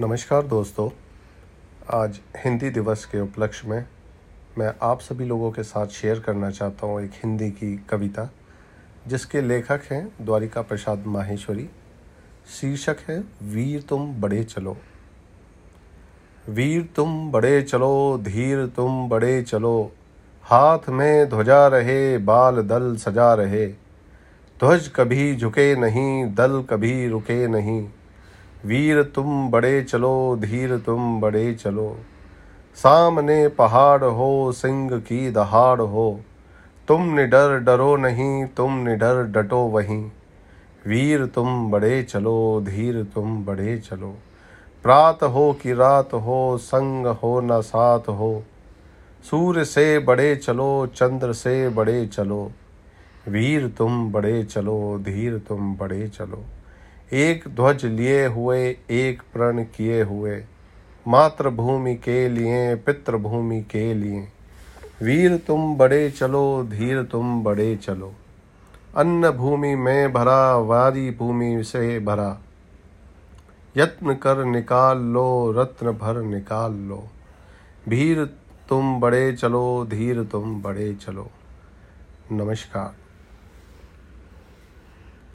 नमस्कार दोस्तों। आज हिंदी दिवस के उपलक्ष्य में मैं आप सभी लोगों के साथ शेयर करना चाहता हूँ एक हिंदी की कविता, जिसके लेखक हैं द्वारिका प्रसाद माहेश्वरी। शीर्षक है, वीर तुम बड़े चलो। वीर तुम बड़े चलो, धीर तुम बड़े चलो। हाथ में ध्वजा रहे, बाल दल सजा रहे। ध्वज कभी झुके नहीं, दल कभी रुके नहीं। वीर तुम बड़े चलो, धीर तुम बड़े चलो। सामने पहाड़ हो, सिंह की दहाड़ हो। तुम निडर डरो नहीं तुम निडर डटो वहीं। वीर तुम बड़े चलो, धीर तुम बड़े चलो। प्रात हो कि रात हो, संग हो न साथ हो। सूर्य से बड़े चलो, चंद्र से बड़े चलो। वीर तुम बड़े चलो, धीर तुम बड़े चलो। एक ध्वज लिए हुए, एक प्रण किए हुए। मातृभूमि के लिए, पितृभूमि के लिए। वीर तुम बड़े चलो, धीर तुम बड़े चलो। अन्न भूमि में भरा, वारी भूमि से भरा। यत्न कर निकाल लो, रत्न भर निकाल लो। भीर तुम बड़े चलो, धीर तुम बड़े चलो। नमस्कार।